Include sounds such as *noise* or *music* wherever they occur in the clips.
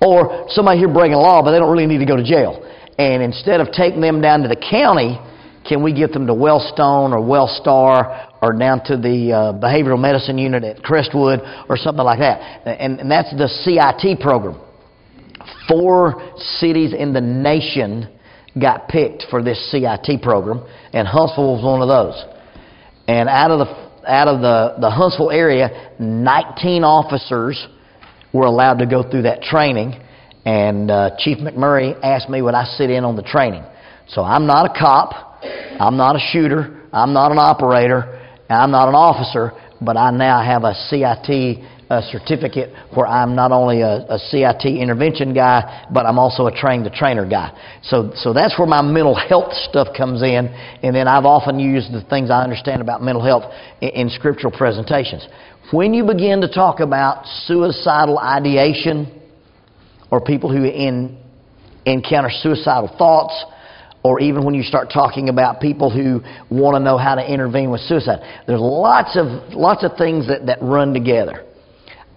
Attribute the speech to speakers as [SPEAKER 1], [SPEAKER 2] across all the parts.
[SPEAKER 1] Or somebody here breaking law, but they don't really need to go to jail. And instead of taking them down to the county, can we get them to Wellstone or Wellstar or down to the uh, behavioral medicine unit at Crestwood or something like that? And, and that's the CIT program. Four cities in the nation got picked for this CIT program, and Huntsville was one of those. And out of the out of the, the Huntsville area, 19 officers were allowed to go through that training. And uh, Chief McMurray asked me would I sit in on the training. So I'm not a cop, I'm not a shooter, I'm not an operator, I'm not an officer, but I now have a CIT a certificate where I'm not only a, a CIT intervention guy, but I'm also a train the trainer guy. So, so that's where my mental health stuff comes in. And then I've often used the things I understand about mental health in, in scriptural presentations. When you begin to talk about suicidal ideation or people who in, encounter suicidal thoughts, or even when you start talking about people who want to know how to intervene with suicide. There's lots of lots of things that, that run together.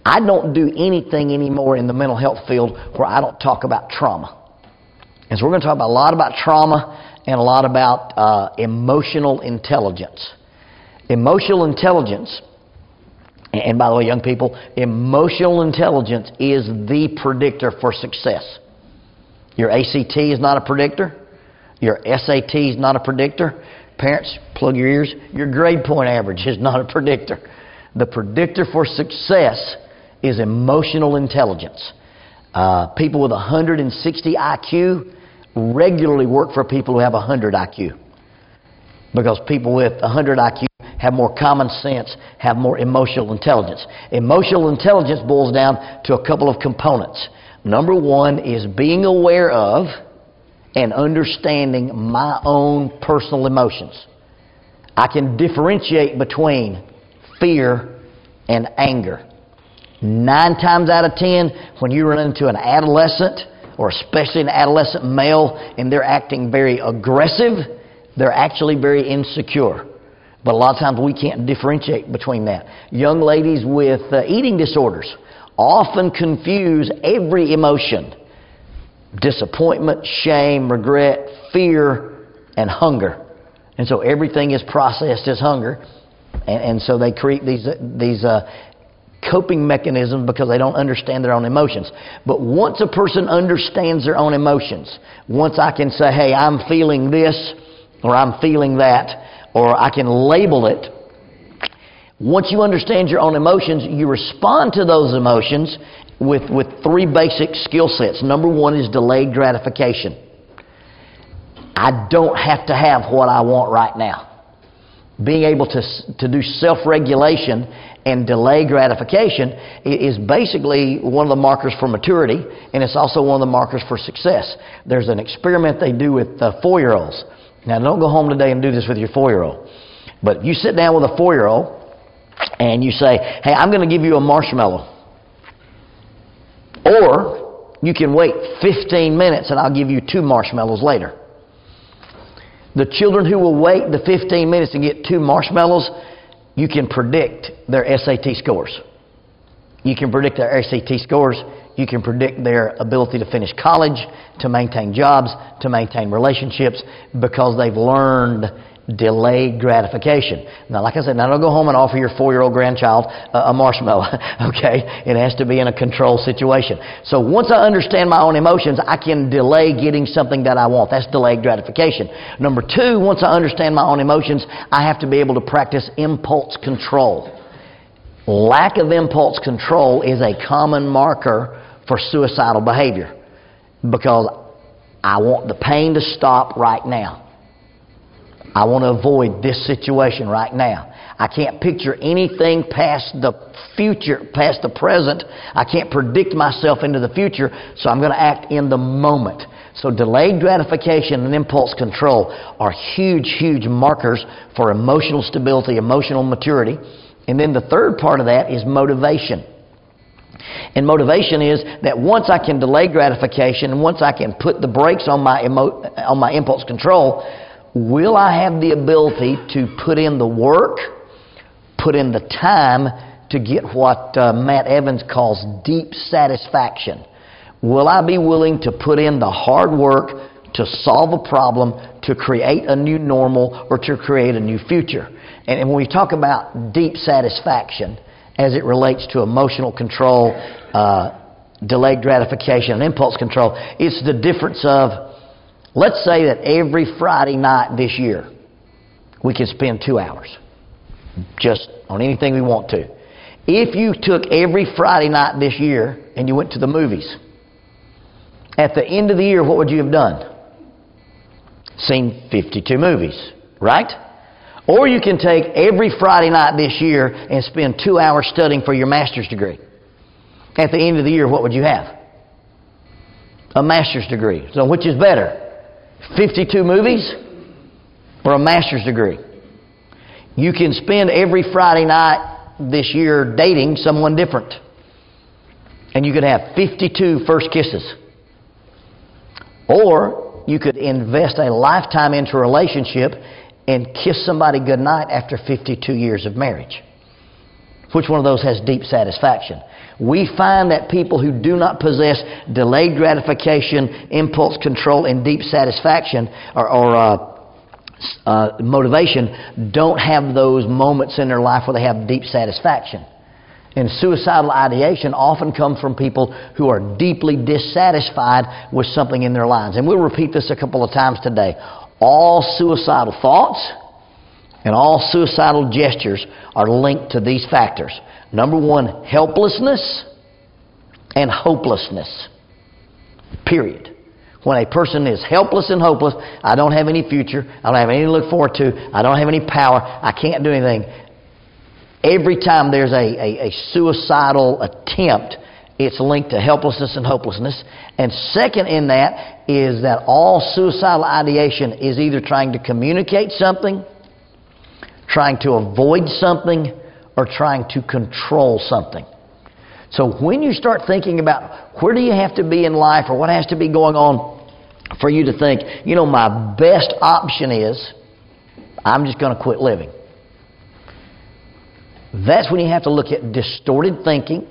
[SPEAKER 1] I don't do anything anymore in the mental health field where I don't talk about trauma. And so we're going to talk about a lot about trauma and a lot about uh, emotional intelligence. Emotional intelligence, and by the way, young people, emotional intelligence is the predictor for success. Your ACT is not a predictor. Your SAT is not a predictor. Parents, plug your ears. Your grade point average is not a predictor. The predictor for success is emotional intelligence. Uh, people with 160 IQ regularly work for people who have 100 IQ. Because people with 100 IQ have more common sense, have more emotional intelligence. Emotional intelligence boils down to a couple of components. Number one is being aware of and understanding my own personal emotions. I can differentiate between fear and anger. Nine times out of ten, when you run into an adolescent, or especially an adolescent male, and they're acting very aggressive, they're actually very insecure. But a lot of times we can't differentiate between that. Young ladies with uh, eating disorders often confuse every emotion disappointment, shame, regret, fear, and hunger. And so everything is processed as hunger. And, and so they create these, these uh, coping mechanisms because they don't understand their own emotions. But once a person understands their own emotions, once I can say, hey, I'm feeling this, or I'm feeling that, or I can label it, once you understand your own emotions, you respond to those emotions with, with three basic skill sets. Number one is delayed gratification. I don't have to have what I want right now. Being able to, to do self regulation and delay gratification is basically one of the markers for maturity, and it's also one of the markers for success. There's an experiment they do with uh, four year olds. Now, don't go home today and do this with your four year old. But you sit down with a four year old and you say, Hey, I'm going to give you a marshmallow. Or you can wait 15 minutes and I'll give you two marshmallows later. The children who will wait the 15 minutes and get two marshmallows you can predict their SAT scores. You can predict their SAT scores. You can predict their ability to finish college, to maintain jobs, to maintain relationships because they've learned delayed gratification. Now, like I said, now don't go home and offer your four-year-old grandchild a marshmallow. *laughs* okay, it has to be in a controlled situation. So once I understand my own emotions, I can delay getting something that I want. That's delayed gratification. Number two, once I understand my own emotions, I have to be able to practice impulse control. Lack of impulse control is a common marker for suicidal behavior because I want the pain to stop right now. I want to avoid this situation right now. I can't picture anything past the future, past the present. I can't predict myself into the future, so I'm going to act in the moment. So delayed gratification and impulse control are huge, huge markers for emotional stability, emotional maturity. And then the third part of that is motivation. And motivation is that once I can delay gratification and once I can put the brakes on my, emo- on my impulse control, will I have the ability to put in the work, put in the time to get what uh, Matt Evans calls deep satisfaction? Will I be willing to put in the hard work to solve a problem, to create a new normal, or to create a new future? And, and when we talk about deep satisfaction as it relates to emotional control, uh, delayed gratification, and impulse control, it's the difference of, let's say that every Friday night this year, we can spend two hours just on anything we want to. If you took every Friday night this year and you went to the movies, at the end of the year, what would you have done? Seen 52 movies, right? Or you can take every Friday night this year and spend two hours studying for your master's degree. At the end of the year, what would you have? A master's degree. So, which is better? 52 movies or a master's degree? You can spend every Friday night this year dating someone different. And you could have 52 first kisses. Or you could invest a lifetime into a relationship and kiss somebody goodnight after 52 years of marriage. Which one of those has deep satisfaction? We find that people who do not possess delayed gratification, impulse control, and deep satisfaction or, or uh, uh, motivation don't have those moments in their life where they have deep satisfaction. And suicidal ideation often comes from people who are deeply dissatisfied with something in their lives. And we'll repeat this a couple of times today. All suicidal thoughts and all suicidal gestures are linked to these factors. Number one, helplessness and hopelessness. Period. When a person is helpless and hopeless, I don't have any future, I don't have anything to look forward to, I don't have any power, I can't do anything. Every time there's a, a, a suicidal attempt, it's linked to helplessness and hopelessness. And second in that is that all suicidal ideation is either trying to communicate something, trying to avoid something, or trying to control something. So when you start thinking about where do you have to be in life or what has to be going on for you to think, you know, my best option is I'm just going to quit living. That's when you have to look at distorted thinking,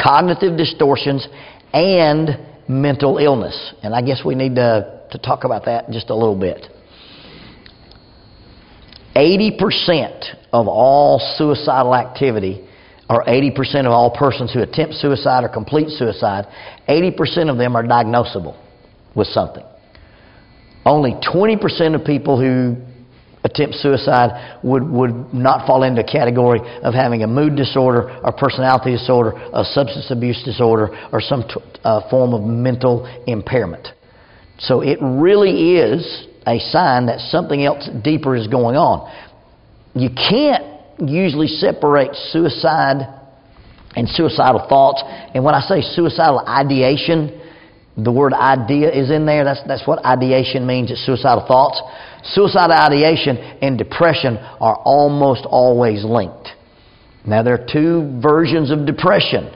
[SPEAKER 1] cognitive distortions, and mental illness. And I guess we need to, to talk about that just a little bit. 80% of all suicidal activity, or 80% of all persons who attempt suicide or complete suicide, 80% of them are diagnosable with something. Only 20% of people who attempt suicide would, would not fall into a category of having a mood disorder or personality disorder, a substance abuse disorder, or some t- uh, form of mental impairment. So it really is a sign that something else deeper is going on. You can't usually separate suicide and suicidal thoughts. And when I say suicidal ideation, the word idea is in there. That's, that's what ideation means. It's suicidal thoughts. Suicidal ideation and depression are almost always linked. Now, there are two versions of depression.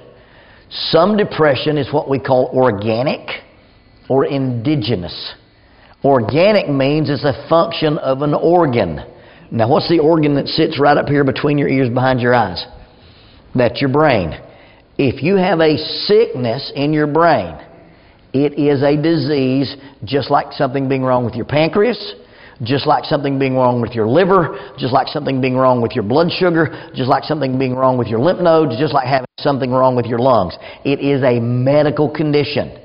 [SPEAKER 1] Some depression is what we call organic or endogenous. Organic means it's a function of an organ. Now, what's the organ that sits right up here between your ears, behind your eyes? That's your brain. If you have a sickness in your brain, it is a disease just like something being wrong with your pancreas, just like something being wrong with your liver, just like something being wrong with your blood sugar, just like something being wrong with your lymph nodes, just like having something wrong with your lungs. It is a medical condition.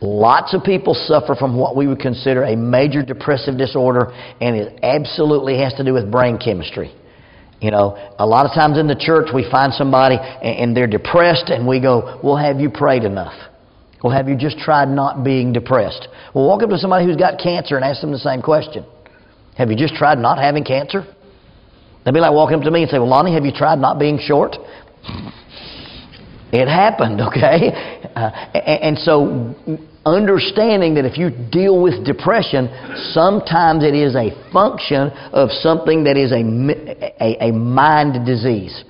[SPEAKER 1] Lots of people suffer from what we would consider a major depressive disorder, and it absolutely has to do with brain chemistry. You know, a lot of times in the church we find somebody and they're depressed, and we go, Well, have you prayed enough? Well, have you just tried not being depressed? Well, walk up to somebody who's got cancer and ask them the same question. Have you just tried not having cancer? They'd be like walking up to me and say, Well, Lonnie, have you tried not being short? It happened, okay? Uh, and so, understanding that if you deal with depression, sometimes it is a function of something that is a, a, a mind disease.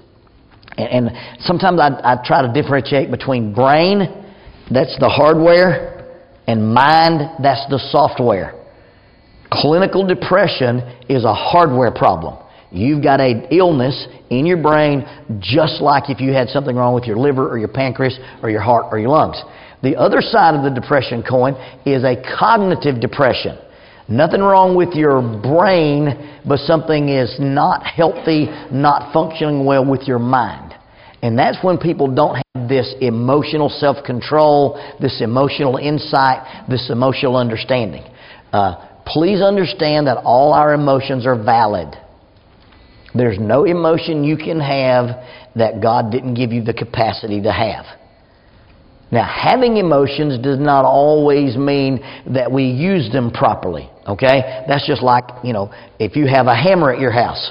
[SPEAKER 1] And, and sometimes I, I try to differentiate between brain, that's the hardware, and mind, that's the software. Clinical depression is a hardware problem. You've got a illness in your brain just like if you had something wrong with your liver or your pancreas or your heart or your lungs. The other side of the depression coin is a cognitive depression. Nothing wrong with your brain, but something is not healthy, not functioning well with your mind. And that's when people don't have this emotional self control, this emotional insight, this emotional understanding. Uh, please understand that all our emotions are valid. There's no emotion you can have that God didn't give you the capacity to have. Now, having emotions does not always mean that we use them properly. Okay? That's just like, you know, if you have a hammer at your house.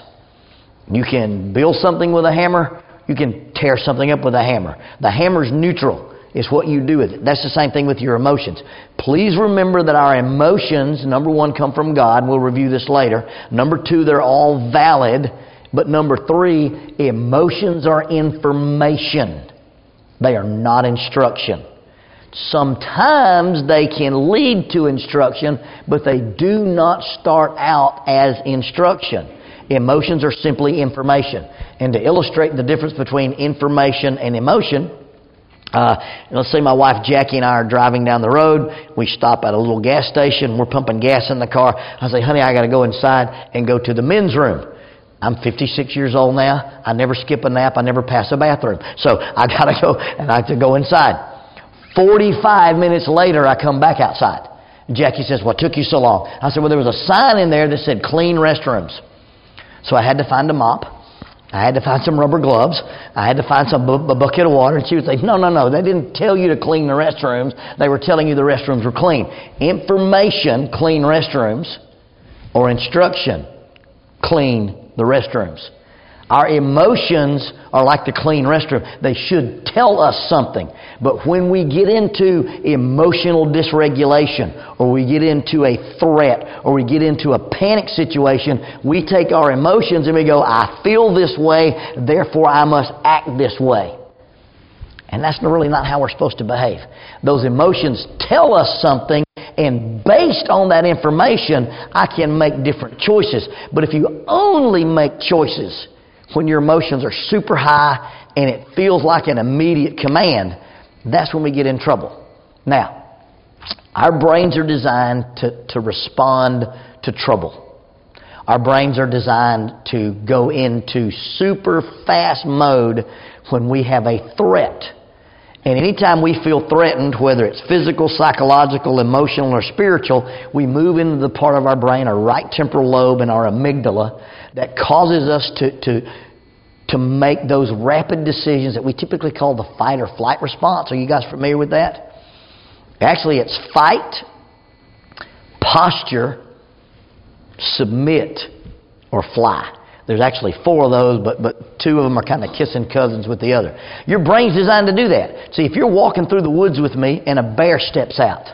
[SPEAKER 1] You can build something with a hammer, you can tear something up with a hammer. The hammer's neutral. It's what you do with it. That's the same thing with your emotions. Please remember that our emotions, number one, come from God. We'll review this later. Number two, they're all valid. But number three, emotions are information. They are not instruction. Sometimes they can lead to instruction, but they do not start out as instruction. Emotions are simply information. And to illustrate the difference between information and emotion, uh, let's say my wife Jackie and I are driving down the road. We stop at a little gas station. We're pumping gas in the car. I say, honey, I got to go inside and go to the men's room. I'm 56 years old now. I never skip a nap. I never pass a bathroom. So I got to go and I have to go inside. 45 minutes later, I come back outside. Jackie says, What took you so long? I said, Well, there was a sign in there that said clean restrooms. So I had to find a mop. I had to find some rubber gloves. I had to find some bu- a bucket of water. And she would say, No, no, no. They didn't tell you to clean the restrooms. They were telling you the restrooms were clean. Information, clean restrooms, or instruction, clean the restrooms. Our emotions are like the clean restroom. They should tell us something. But when we get into emotional dysregulation, or we get into a threat, or we get into a panic situation, we take our emotions and we go, I feel this way, therefore I must act this way. And that's really not how we're supposed to behave. Those emotions tell us something, and based on that information, I can make different choices. But if you only make choices when your emotions are super high and it feels like an immediate command, that's when we get in trouble. Now, our brains are designed to, to respond to trouble. Our brains are designed to go into super fast mode when we have a threat and anytime we feel threatened, whether it's physical, psychological, emotional, or spiritual, we move into the part of our brain, our right temporal lobe and our amygdala, that causes us to, to, to make those rapid decisions that we typically call the fight or flight response. Are you guys familiar with that? Actually, it's fight, posture, submit, or fly. There's actually four of those, but, but two of them are kind of kissing cousins with the other. Your brain's designed to do that. See, if you're walking through the woods with me and a bear steps out,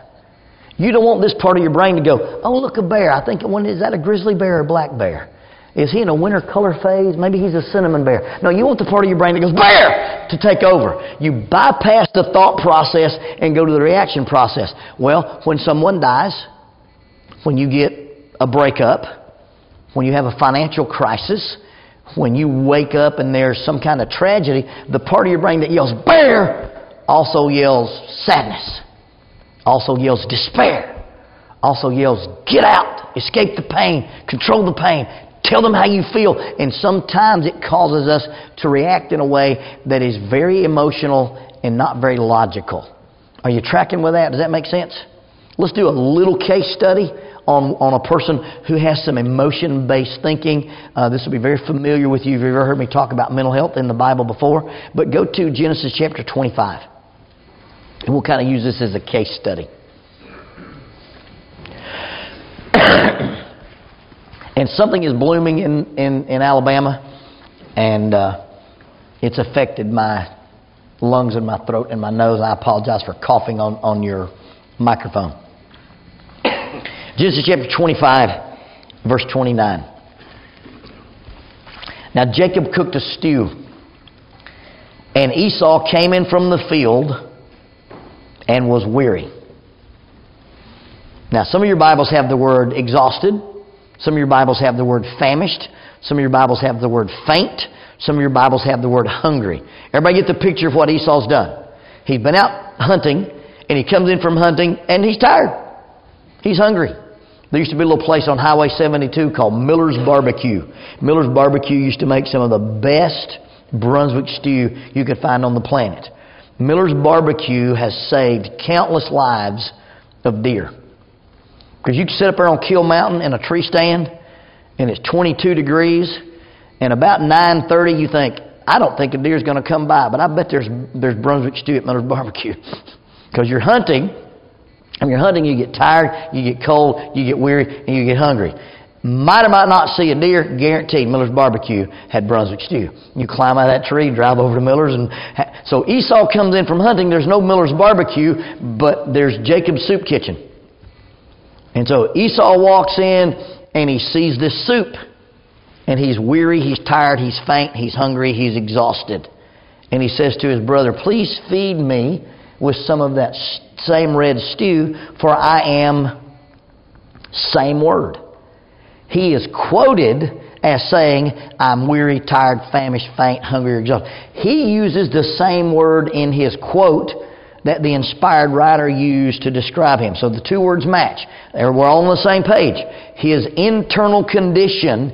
[SPEAKER 1] you don't want this part of your brain to go, oh, look, a bear. I think, is that a grizzly bear or a black bear? Is he in a winter color phase? Maybe he's a cinnamon bear. No, you want the part of your brain that goes, bear, to take over. You bypass the thought process and go to the reaction process. Well, when someone dies, when you get a breakup, when you have a financial crisis, when you wake up and there's some kind of tragedy, the part of your brain that yells bear also yells sadness, also yells despair, also yells get out, escape the pain, control the pain, tell them how you feel. And sometimes it causes us to react in a way that is very emotional and not very logical. Are you tracking with that? Does that make sense? Let's do a little case study on, on a person who has some emotion based thinking. Uh, this will be very familiar with you if you've ever heard me talk about mental health in the Bible before. But go to Genesis chapter 25. And we'll kind of use this as a case study. *coughs* and something is blooming in, in, in Alabama, and uh, it's affected my lungs and my throat and my nose. I apologize for coughing on, on your microphone. Genesis chapter 25, verse 29. Now Jacob cooked a stew, and Esau came in from the field and was weary. Now, some of your Bibles have the word exhausted. Some of your Bibles have the word famished. Some of your Bibles have the word faint. Some of your Bibles have the word hungry. Everybody get the picture of what Esau's done. He's been out hunting, and he comes in from hunting, and he's tired. He's hungry. There used to be a little place on Highway 72 called Miller's Barbecue. Miller's Barbecue used to make some of the best Brunswick stew you could find on the planet. Miller's Barbecue has saved countless lives of deer. Because you can sit up there on Keel Mountain in a tree stand, and it's 22 degrees, and about 9:30 you think, I don't think a deer's going to come by, but I bet there's there's Brunswick stew at Miller's Barbecue. *laughs* Because you're hunting, when you're hunting, you get tired, you get cold, you get weary, and you get hungry. Might or might not see a deer, guaranteed Miller's Barbecue had Brunswick stew. You climb out of that tree, drive over to Miller's, and ha- so Esau comes in from hunting. There's no Miller's Barbecue, but there's Jacob's Soup Kitchen. And so Esau walks in and he sees this soup. And he's weary, he's tired, he's faint, he's hungry, he's exhausted. And he says to his brother, Please feed me with some of that same red stew, for I am, same word. He is quoted as saying, I'm weary, tired, famished, faint, hungry, exhausted. He uses the same word in his quote that the inspired writer used to describe him. So the two words match. We're all on the same page. His internal condition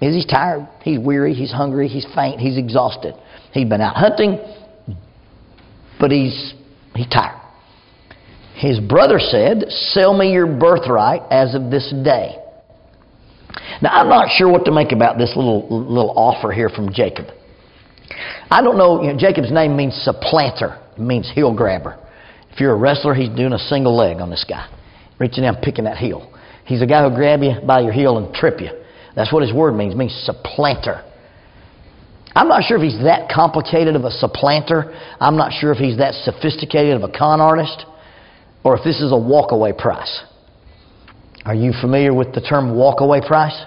[SPEAKER 1] is he's tired, he's weary, he's hungry, he's faint, he's exhausted. He's been out hunting, but he's he's tired. His brother said, Sell me your birthright as of this day. Now, I'm not sure what to make about this little, little offer here from Jacob. I don't know, you know, Jacob's name means supplanter, it means heel grabber. If you're a wrestler, he's doing a single leg on this guy, reaching down, picking that heel. He's a guy who'll grab you by your heel and trip you. That's what his word means, it means supplanter. I'm not sure if he's that complicated of a supplanter. I'm not sure if he's that sophisticated of a con artist or if this is a walkaway price. Are you familiar with the term walkaway price?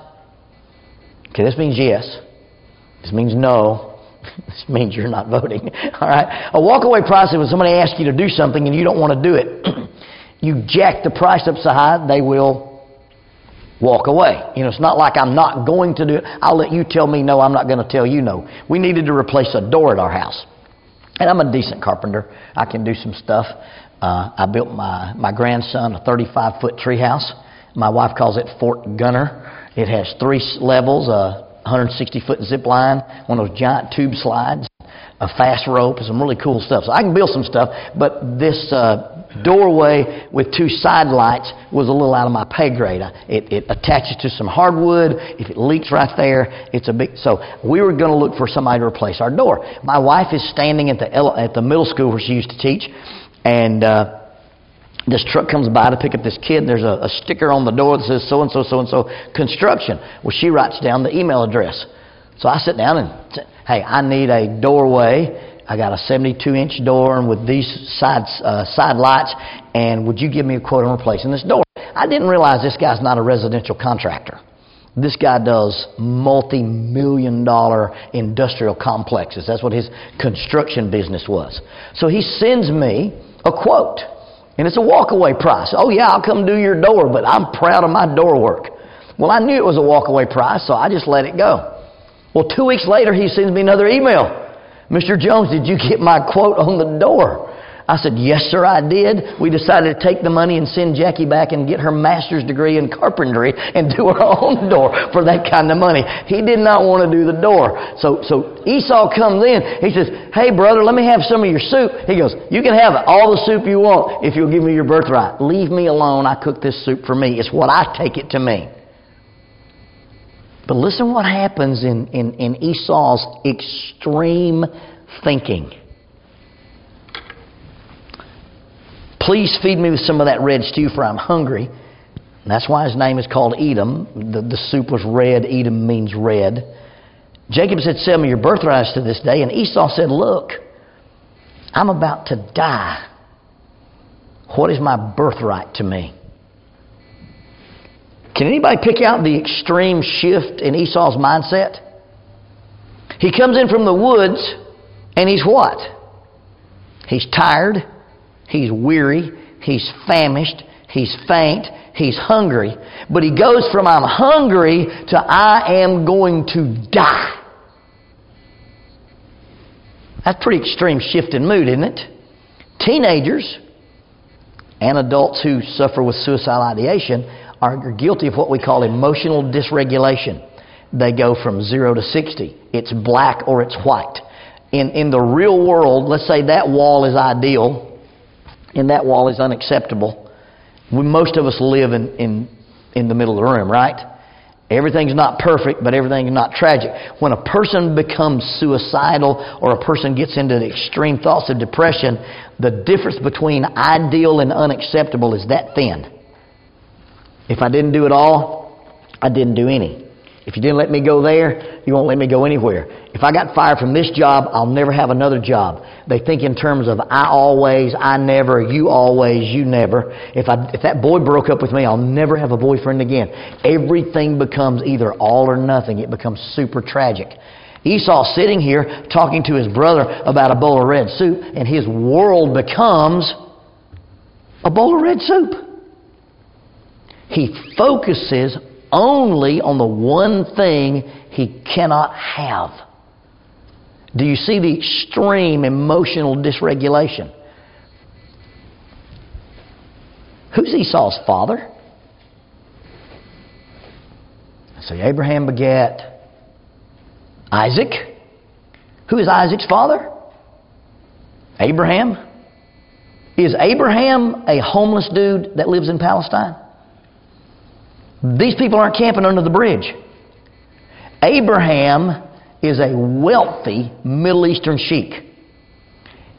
[SPEAKER 1] Okay, this means yes. This means no. *laughs* This means you're not voting. *laughs* All right. A walkaway price is when somebody asks you to do something and you don't want to do it. *clears throat* you jack the price up so high they will walk away. You know, it's not like I'm not going to do it. I'll let you tell me no, I'm not going to tell you no. We needed to replace a door at our house. And I'm a decent carpenter. I can do some stuff. Uh, I built my, my grandson a 35 foot treehouse. My wife calls it Fort Gunner. It has three levels, a 160 foot zip line, one of those giant tube slides, a fast rope, some really cool stuff. So I can build some stuff, but this uh, doorway with two side lights was a little out of my pay grade. It, it attaches to some hardwood. If it leaks right there, it's a big. So we were going to look for somebody to replace our door. My wife is standing at the at the middle school where she used to teach, and. Uh, this truck comes by to pick up this kid, there's a, a sticker on the door that says so and so, so and so construction. Well, she writes down the email address. So I sit down and say, hey, I need a doorway. I got a 72 inch door and with these side, uh, side lights, and would you give me a quote on replacing this door? I didn't realize this guy's not a residential contractor. This guy does multi million dollar industrial complexes. That's what his construction business was. So he sends me a quote. And it's a walkaway price. Oh, yeah, I'll come do your door, but I'm proud of my door work. Well, I knew it was a walkaway price, so I just let it go. Well, two weeks later, he sends me another email. Mr. Jones, did you get my quote on the door? I said, Yes, sir, I did. We decided to take the money and send Jackie back and get her master's degree in carpentry and do her *laughs* own door for that kind of money. He did not want to do the door. So, so Esau comes in. He says, Hey, brother, let me have some of your soup. He goes, You can have all the soup you want if you'll give me your birthright. Leave me alone. I cook this soup for me. It's what I take it to mean. But listen what happens in, in, in Esau's extreme thinking. Please feed me with some of that red stew, for I'm hungry. And that's why his name is called Edom. The, the soup was red. Edom means red. Jacob said, Sell me your birthright to this day. And Esau said, Look, I'm about to die. What is my birthright to me? Can anybody pick out the extreme shift in Esau's mindset? He comes in from the woods and he's what? He's tired. He's weary. He's famished. He's faint. He's hungry. But he goes from I'm hungry to I am going to die. That's pretty extreme shift in mood, isn't it? Teenagers and adults who suffer with suicidal ideation are guilty of what we call emotional dysregulation. They go from zero to 60. It's black or it's white. In, in the real world, let's say that wall is ideal and that wall is unacceptable. We, most of us live in, in, in the middle of the room, right? Everything's not perfect, but everything's not tragic. When a person becomes suicidal or a person gets into the extreme thoughts of depression, the difference between ideal and unacceptable is that thin. If I didn't do it all, I didn't do any. If you didn't let me go there, you won't let me go anywhere. If I got fired from this job, I'll never have another job. They think in terms of I always, I never, you always, you never. If, I, if that boy broke up with me, I'll never have a boyfriend again. Everything becomes either all or nothing. It becomes super tragic. Esau sitting here talking to his brother about a bowl of red soup, and his world becomes a bowl of red soup. He focuses only on the one thing he cannot have. Do you see the extreme emotional dysregulation? Who's Esau's father? So Abraham begat Isaac. Who is Isaac's father? Abraham. Is Abraham a homeless dude that lives in Palestine? These people aren't camping under the bridge. Abraham is a wealthy Middle Eastern sheik.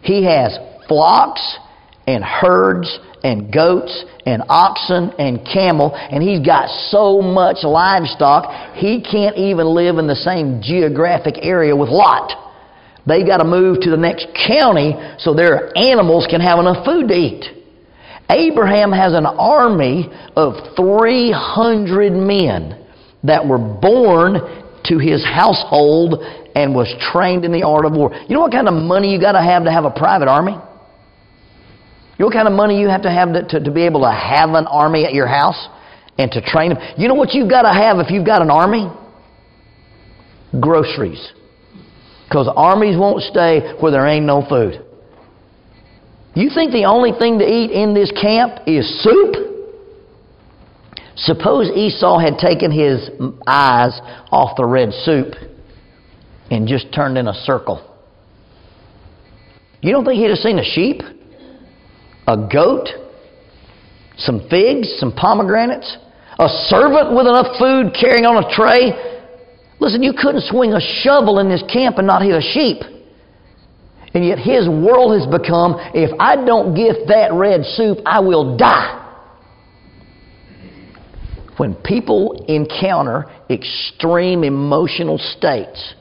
[SPEAKER 1] He has flocks and herds and goats and oxen and camel, and he's got so much livestock, he can't even live in the same geographic area with Lot. They've got to move to the next county so their animals can have enough food to eat. Abraham has an army of 300 men that were born to his household and was trained in the art of war. You know what kind of money you got to have to have a private army? You know what kind of money you have to have to, to, to be able to have an army at your house and to train them? You know what you've got to have if you've got an army? Groceries. Because armies won't stay where there ain't no food. You think the only thing to eat in this camp is soup? Suppose Esau had taken his eyes off the red soup and just turned in a circle. You don't think he'd have seen a sheep? A goat? Some figs? Some pomegranates? A servant with enough food carrying on a tray? Listen, you couldn't swing a shovel in this camp and not hit a sheep. And yet his world has become if I don't get that red soup, I will die. When people encounter extreme emotional states,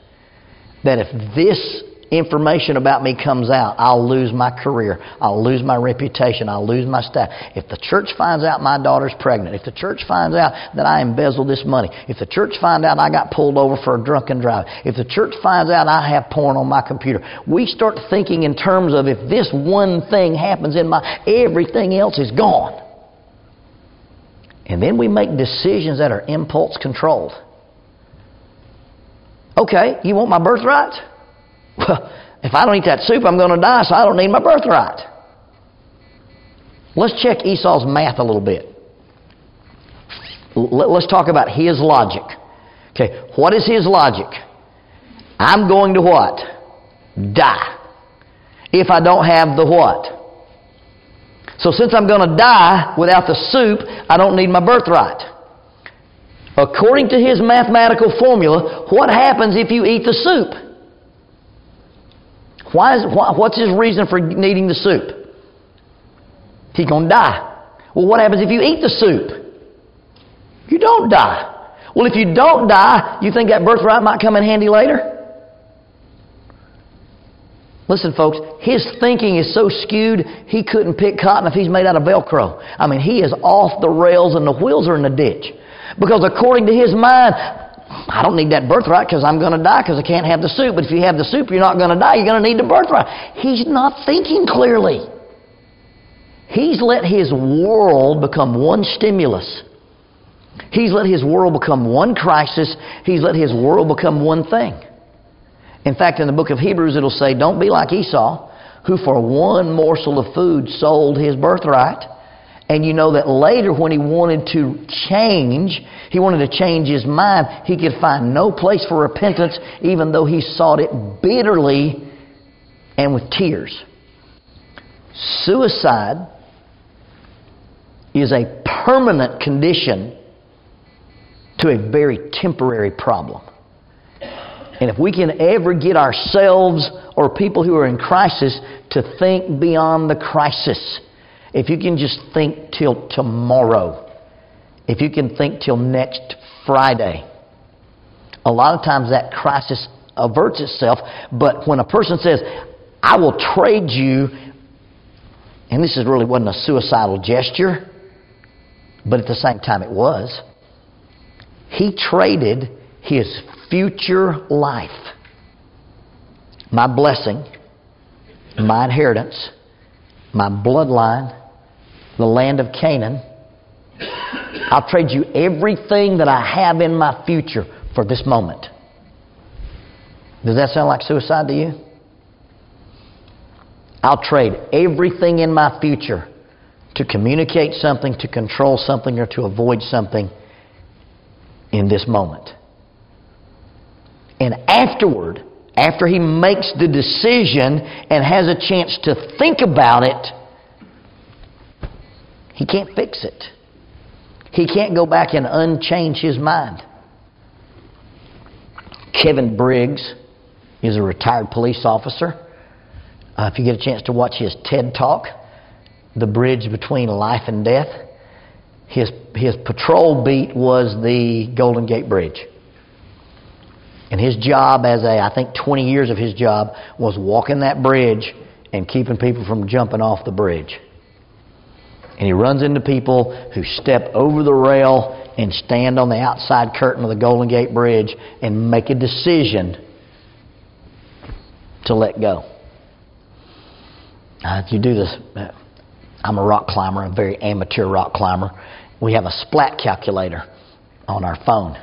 [SPEAKER 1] that if this information about me comes out, I'll lose my career. I'll lose my reputation. I'll lose my staff. If the church finds out my daughter's pregnant, if the church finds out that I embezzled this money, if the church finds out I got pulled over for a drunken drive, if the church finds out I have porn on my computer, we start thinking in terms of if this one thing happens in my, everything else is gone. And then we make decisions that are impulse controlled. Okay, you want my birthright? Well, if I don't eat that soup, I'm going to die, so I don't need my birthright. Let's check Esau's math a little bit. Let's talk about his logic. Okay, what is his logic? I'm going to what? Die. If I don't have the what? So since I'm going to die without the soup, I don't need my birthright. According to his mathematical formula, what happens if you eat the soup? Why is, why, what's his reason for needing the soup? He's going to die. Well, what happens if you eat the soup? You don't die. Well, if you don't die, you think that birthright might come in handy later? Listen, folks, his thinking is so skewed, he couldn't pick cotton if he's made out of Velcro. I mean, he is off the rails and the wheels are in the ditch. Because according to his mind, I don't need that birthright because I'm going to die because I can't have the soup. But if you have the soup, you're not going to die. You're going to need the birthright. He's not thinking clearly. He's let his world become one stimulus. He's let his world become one crisis. He's let his world become one thing. In fact, in the book of Hebrews, it'll say, Don't be like Esau, who for one morsel of food sold his birthright. And you know that later, when he wanted to change, he wanted to change his mind, he could find no place for repentance, even though he sought it bitterly and with tears. Suicide is a permanent condition to a very temporary problem. And if we can ever get ourselves or people who are in crisis to think beyond the crisis, if you can just think till tomorrow, if you can think till next Friday, a lot of times that crisis averts itself. But when a person says, I will trade you, and this is really wasn't a suicidal gesture, but at the same time it was. He traded his future life, my blessing, my inheritance, my bloodline, the land of Canaan. I'll trade you everything that I have in my future for this moment. Does that sound like suicide to you? I'll trade everything in my future to communicate something, to control something, or to avoid something in this moment. And afterward, after he makes the decision and has a chance to think about it, he can't fix it. He can't go back and unchange his mind. Kevin Briggs is a retired police officer. Uh, if you get a chance to watch his TED Talk, The Bridge Between Life and Death, his, his patrol beat was the Golden Gate Bridge. And his job as a, I think 20 years of his job was walking that bridge and keeping people from jumping off the bridge. And he runs into people who step over the rail and stand on the outside curtain of the Golden Gate Bridge and make a decision to let go. Uh, you do this, uh, I'm a rock climber, a very amateur rock climber. We have a splat calculator on our phone.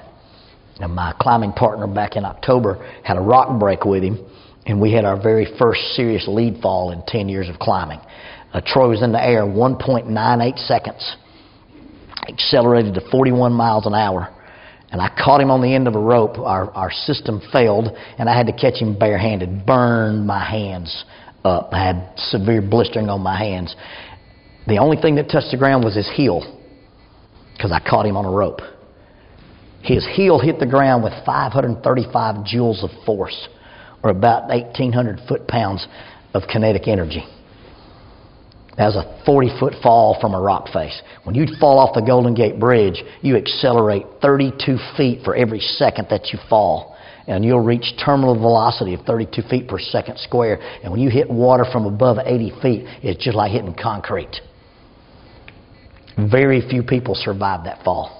[SPEAKER 1] And my climbing partner back in October had a rock break with him, and we had our very first serious lead fall in 10 years of climbing. Uh, Troy was in the air 1.98 seconds, accelerated to 41 miles an hour. And I caught him on the end of a rope. Our, our system failed, and I had to catch him barehanded. Burned my hands up. I had severe blistering on my hands. The only thing that touched the ground was his heel because I caught him on a rope. His heel hit the ground with 535 joules of force, or about 1,800 foot pounds of kinetic energy. That was a 40 foot fall from a rock face. When you fall off the Golden Gate Bridge, you accelerate 32 feet for every second that you fall. And you'll reach terminal velocity of 32 feet per second square. And when you hit water from above 80 feet, it's just like hitting concrete. Very few people survive that fall.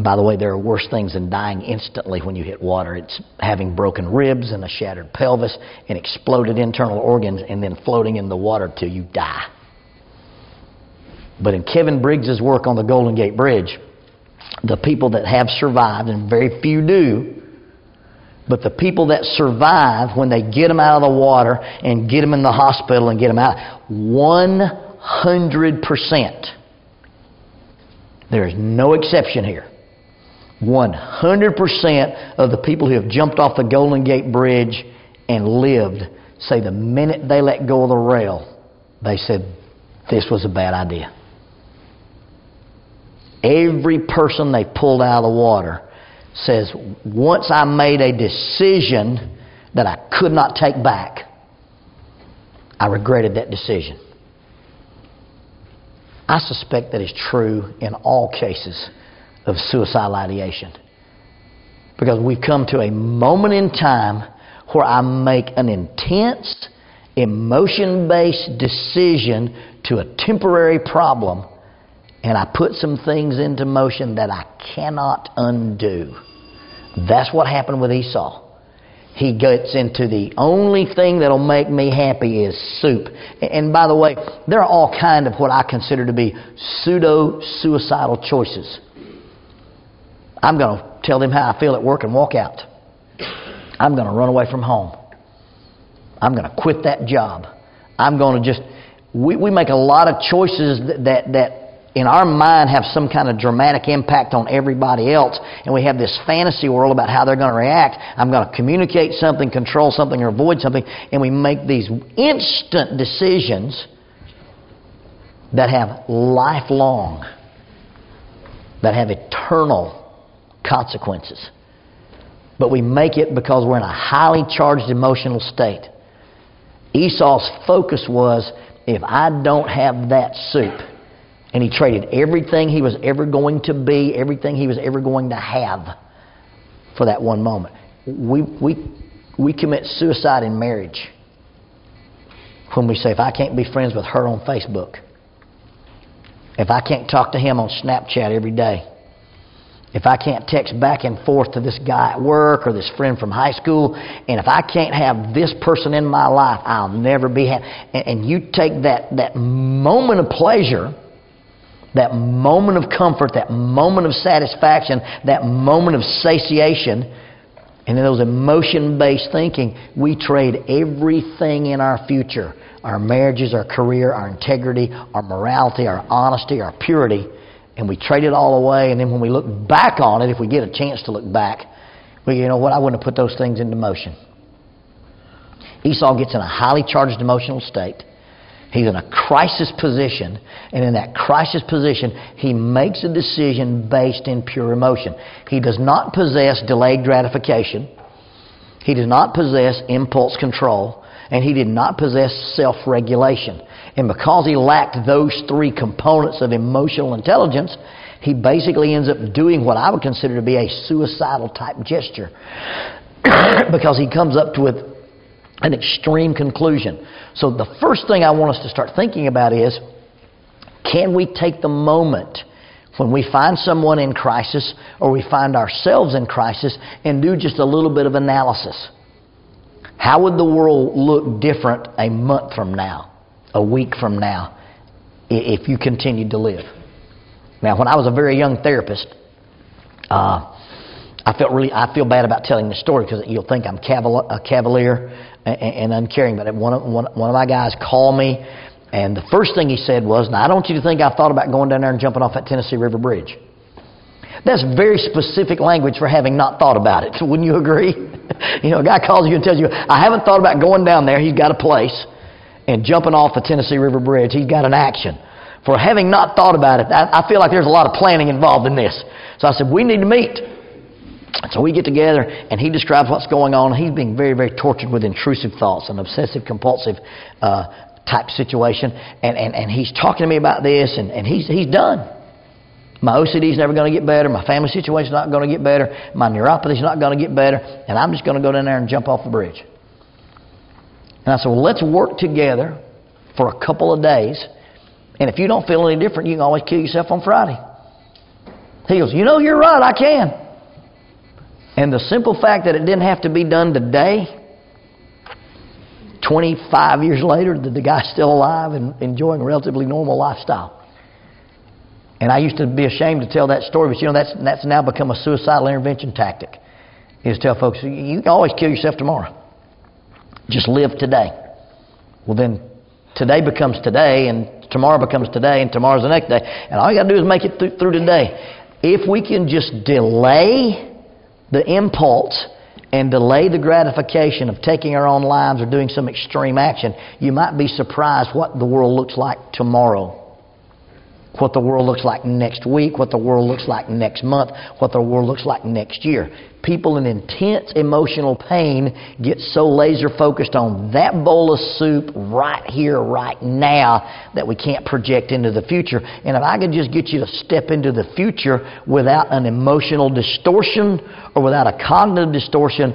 [SPEAKER 1] And by the way, there are worse things than dying instantly when you hit water. It's having broken ribs and a shattered pelvis and exploded internal organs and then floating in the water till you die. But in Kevin Briggs's work on the Golden Gate Bridge, the people that have survived, and very few do, but the people that survive, when they get them out of the water and get them in the hospital and get them out, 100%. There is no exception here. 100% of the people who have jumped off the Golden Gate Bridge and lived say the minute they let go of the rail, they said, This was a bad idea. Every person they pulled out of the water says, Once I made a decision that I could not take back, I regretted that decision. I suspect that is true in all cases of suicidal ideation. Because we've come to a moment in time where I make an intense, emotion based decision to a temporary problem and I put some things into motion that I cannot undo. That's what happened with Esau. he gets into the only thing that'll make me happy is soup. And by the way, there are all kind of what I consider to be pseudo suicidal choices. I'm going to tell them how I feel at work and walk out. I'm going to run away from home. I'm going to quit that job. I'm going to just. We, we make a lot of choices that, that, that in our mind have some kind of dramatic impact on everybody else, and we have this fantasy world about how they're going to react. I'm going to communicate something, control something, or avoid something, and we make these instant decisions that have lifelong, that have eternal consequences. But we make it because we're in a highly charged emotional state. Esau's focus was if I don't have that soup, and he traded everything he was ever going to be, everything he was ever going to have for that one moment. We, we, we commit suicide in marriage when we say, if I can't be friends with her on Facebook, if I can't talk to him on Snapchat every day, if I can't text back and forth to this guy at work or this friend from high school, and if I can't have this person in my life, I'll never be happy. And, you take that, that moment of pleasure that moment of comfort, that moment of satisfaction, that moment of satiation, and in those emotion based thinking, we trade everything in our future our marriages, our career, our integrity, our morality, our honesty, our purity and we trade it all away. And then when we look back on it, if we get a chance to look back, we, you know what, I wouldn't have put those things into motion. Esau gets in a highly charged emotional state. He's in a crisis position, and in that crisis position, he makes a decision based in pure emotion. He does not possess delayed gratification. He does not possess impulse control, and he did not possess self regulation. And because he lacked those three components of emotional intelligence, he basically ends up doing what I would consider to be a suicidal type gesture. *coughs* because he comes up with an extreme conclusion. So the first thing I want us to start thinking about is can we take the moment when we find someone in crisis or we find ourselves in crisis and do just a little bit of analysis? How would the world look different a month from now, a week from now, if you continued to live? Now, when I was a very young therapist, uh, I felt really I feel bad about telling this story because you'll think I'm cavalier, cavalier and, and uncaring. But one of, one, one of my guys called me, and the first thing he said was, "Now I don't want you to think I thought about going down there and jumping off that Tennessee River Bridge." That's very specific language for having not thought about it. *laughs* Wouldn't you agree? *laughs* you know, a guy calls you and tells you, "I haven't thought about going down there." He's got a place, and jumping off the Tennessee River Bridge. He's got an action. For having not thought about it, I, I feel like there's a lot of planning involved in this. So I said, "We need to meet." So we get together, and he describes what's going on. He's being very, very tortured with intrusive thoughts, an obsessive compulsive uh, type situation. And, and, and he's talking to me about this, and, and he's, he's done. My OCD is never going to get better. My family situation is not going to get better. My neuropathy is not going to get better. And I'm just going to go down there and jump off the bridge. And I said, well, let's work together for a couple of days. And if you don't feel any different, you can always kill yourself on Friday. He goes, you know, you're right, I can. And the simple fact that it didn't have to be done today, 25 years later, the guy's still alive and enjoying a relatively normal lifestyle. And I used to be ashamed to tell that story, but you know, that's, that's now become a suicidal intervention tactic. Is tell folks, you can always kill yourself tomorrow. Just live today. Well, then today becomes today, and tomorrow becomes today, and tomorrow's the next day. And all you got to do is make it through, today. If we can just delay the impulse and delay the gratification of taking our own lives or doing some extreme action, you might be surprised what the world looks like tomorrow. What the world looks like next week, what the world looks like next month, what the world looks like next year people in intense emotional pain get so laser focused on that bowl of soup right here, right now, that we can't project into the future. And if I could just get you to step into the future without an emotional distortion or without a cognitive distortion,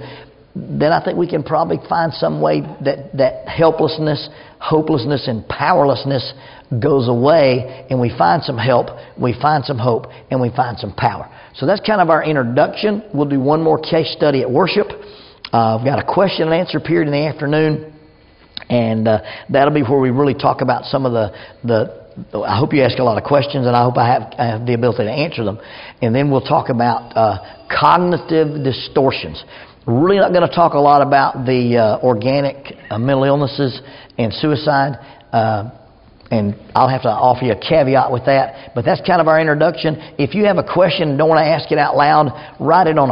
[SPEAKER 1] then I think we can probably find some way that, that helplessness, hopelessness, and powerlessness goes away and we find some help, we find some hope, and we find some power. So that's kind of our introduction. We'll do one more case study at worship, Uh, I've got a question and answer period in the afternoon, and uh, that'll be where we really talk about some of the the. I hope you ask a lot of questions, and I hope I have, I have the ability to answer them. And then we'll talk about uh, cognitive distortions. Really not going to talk a lot about the uh, organic uh, mental illnesses and suicide. Uh, and I'll have to offer you a caveat with that. But that's kind of our introduction. If you have a question and don't want to ask it out loud, write it on a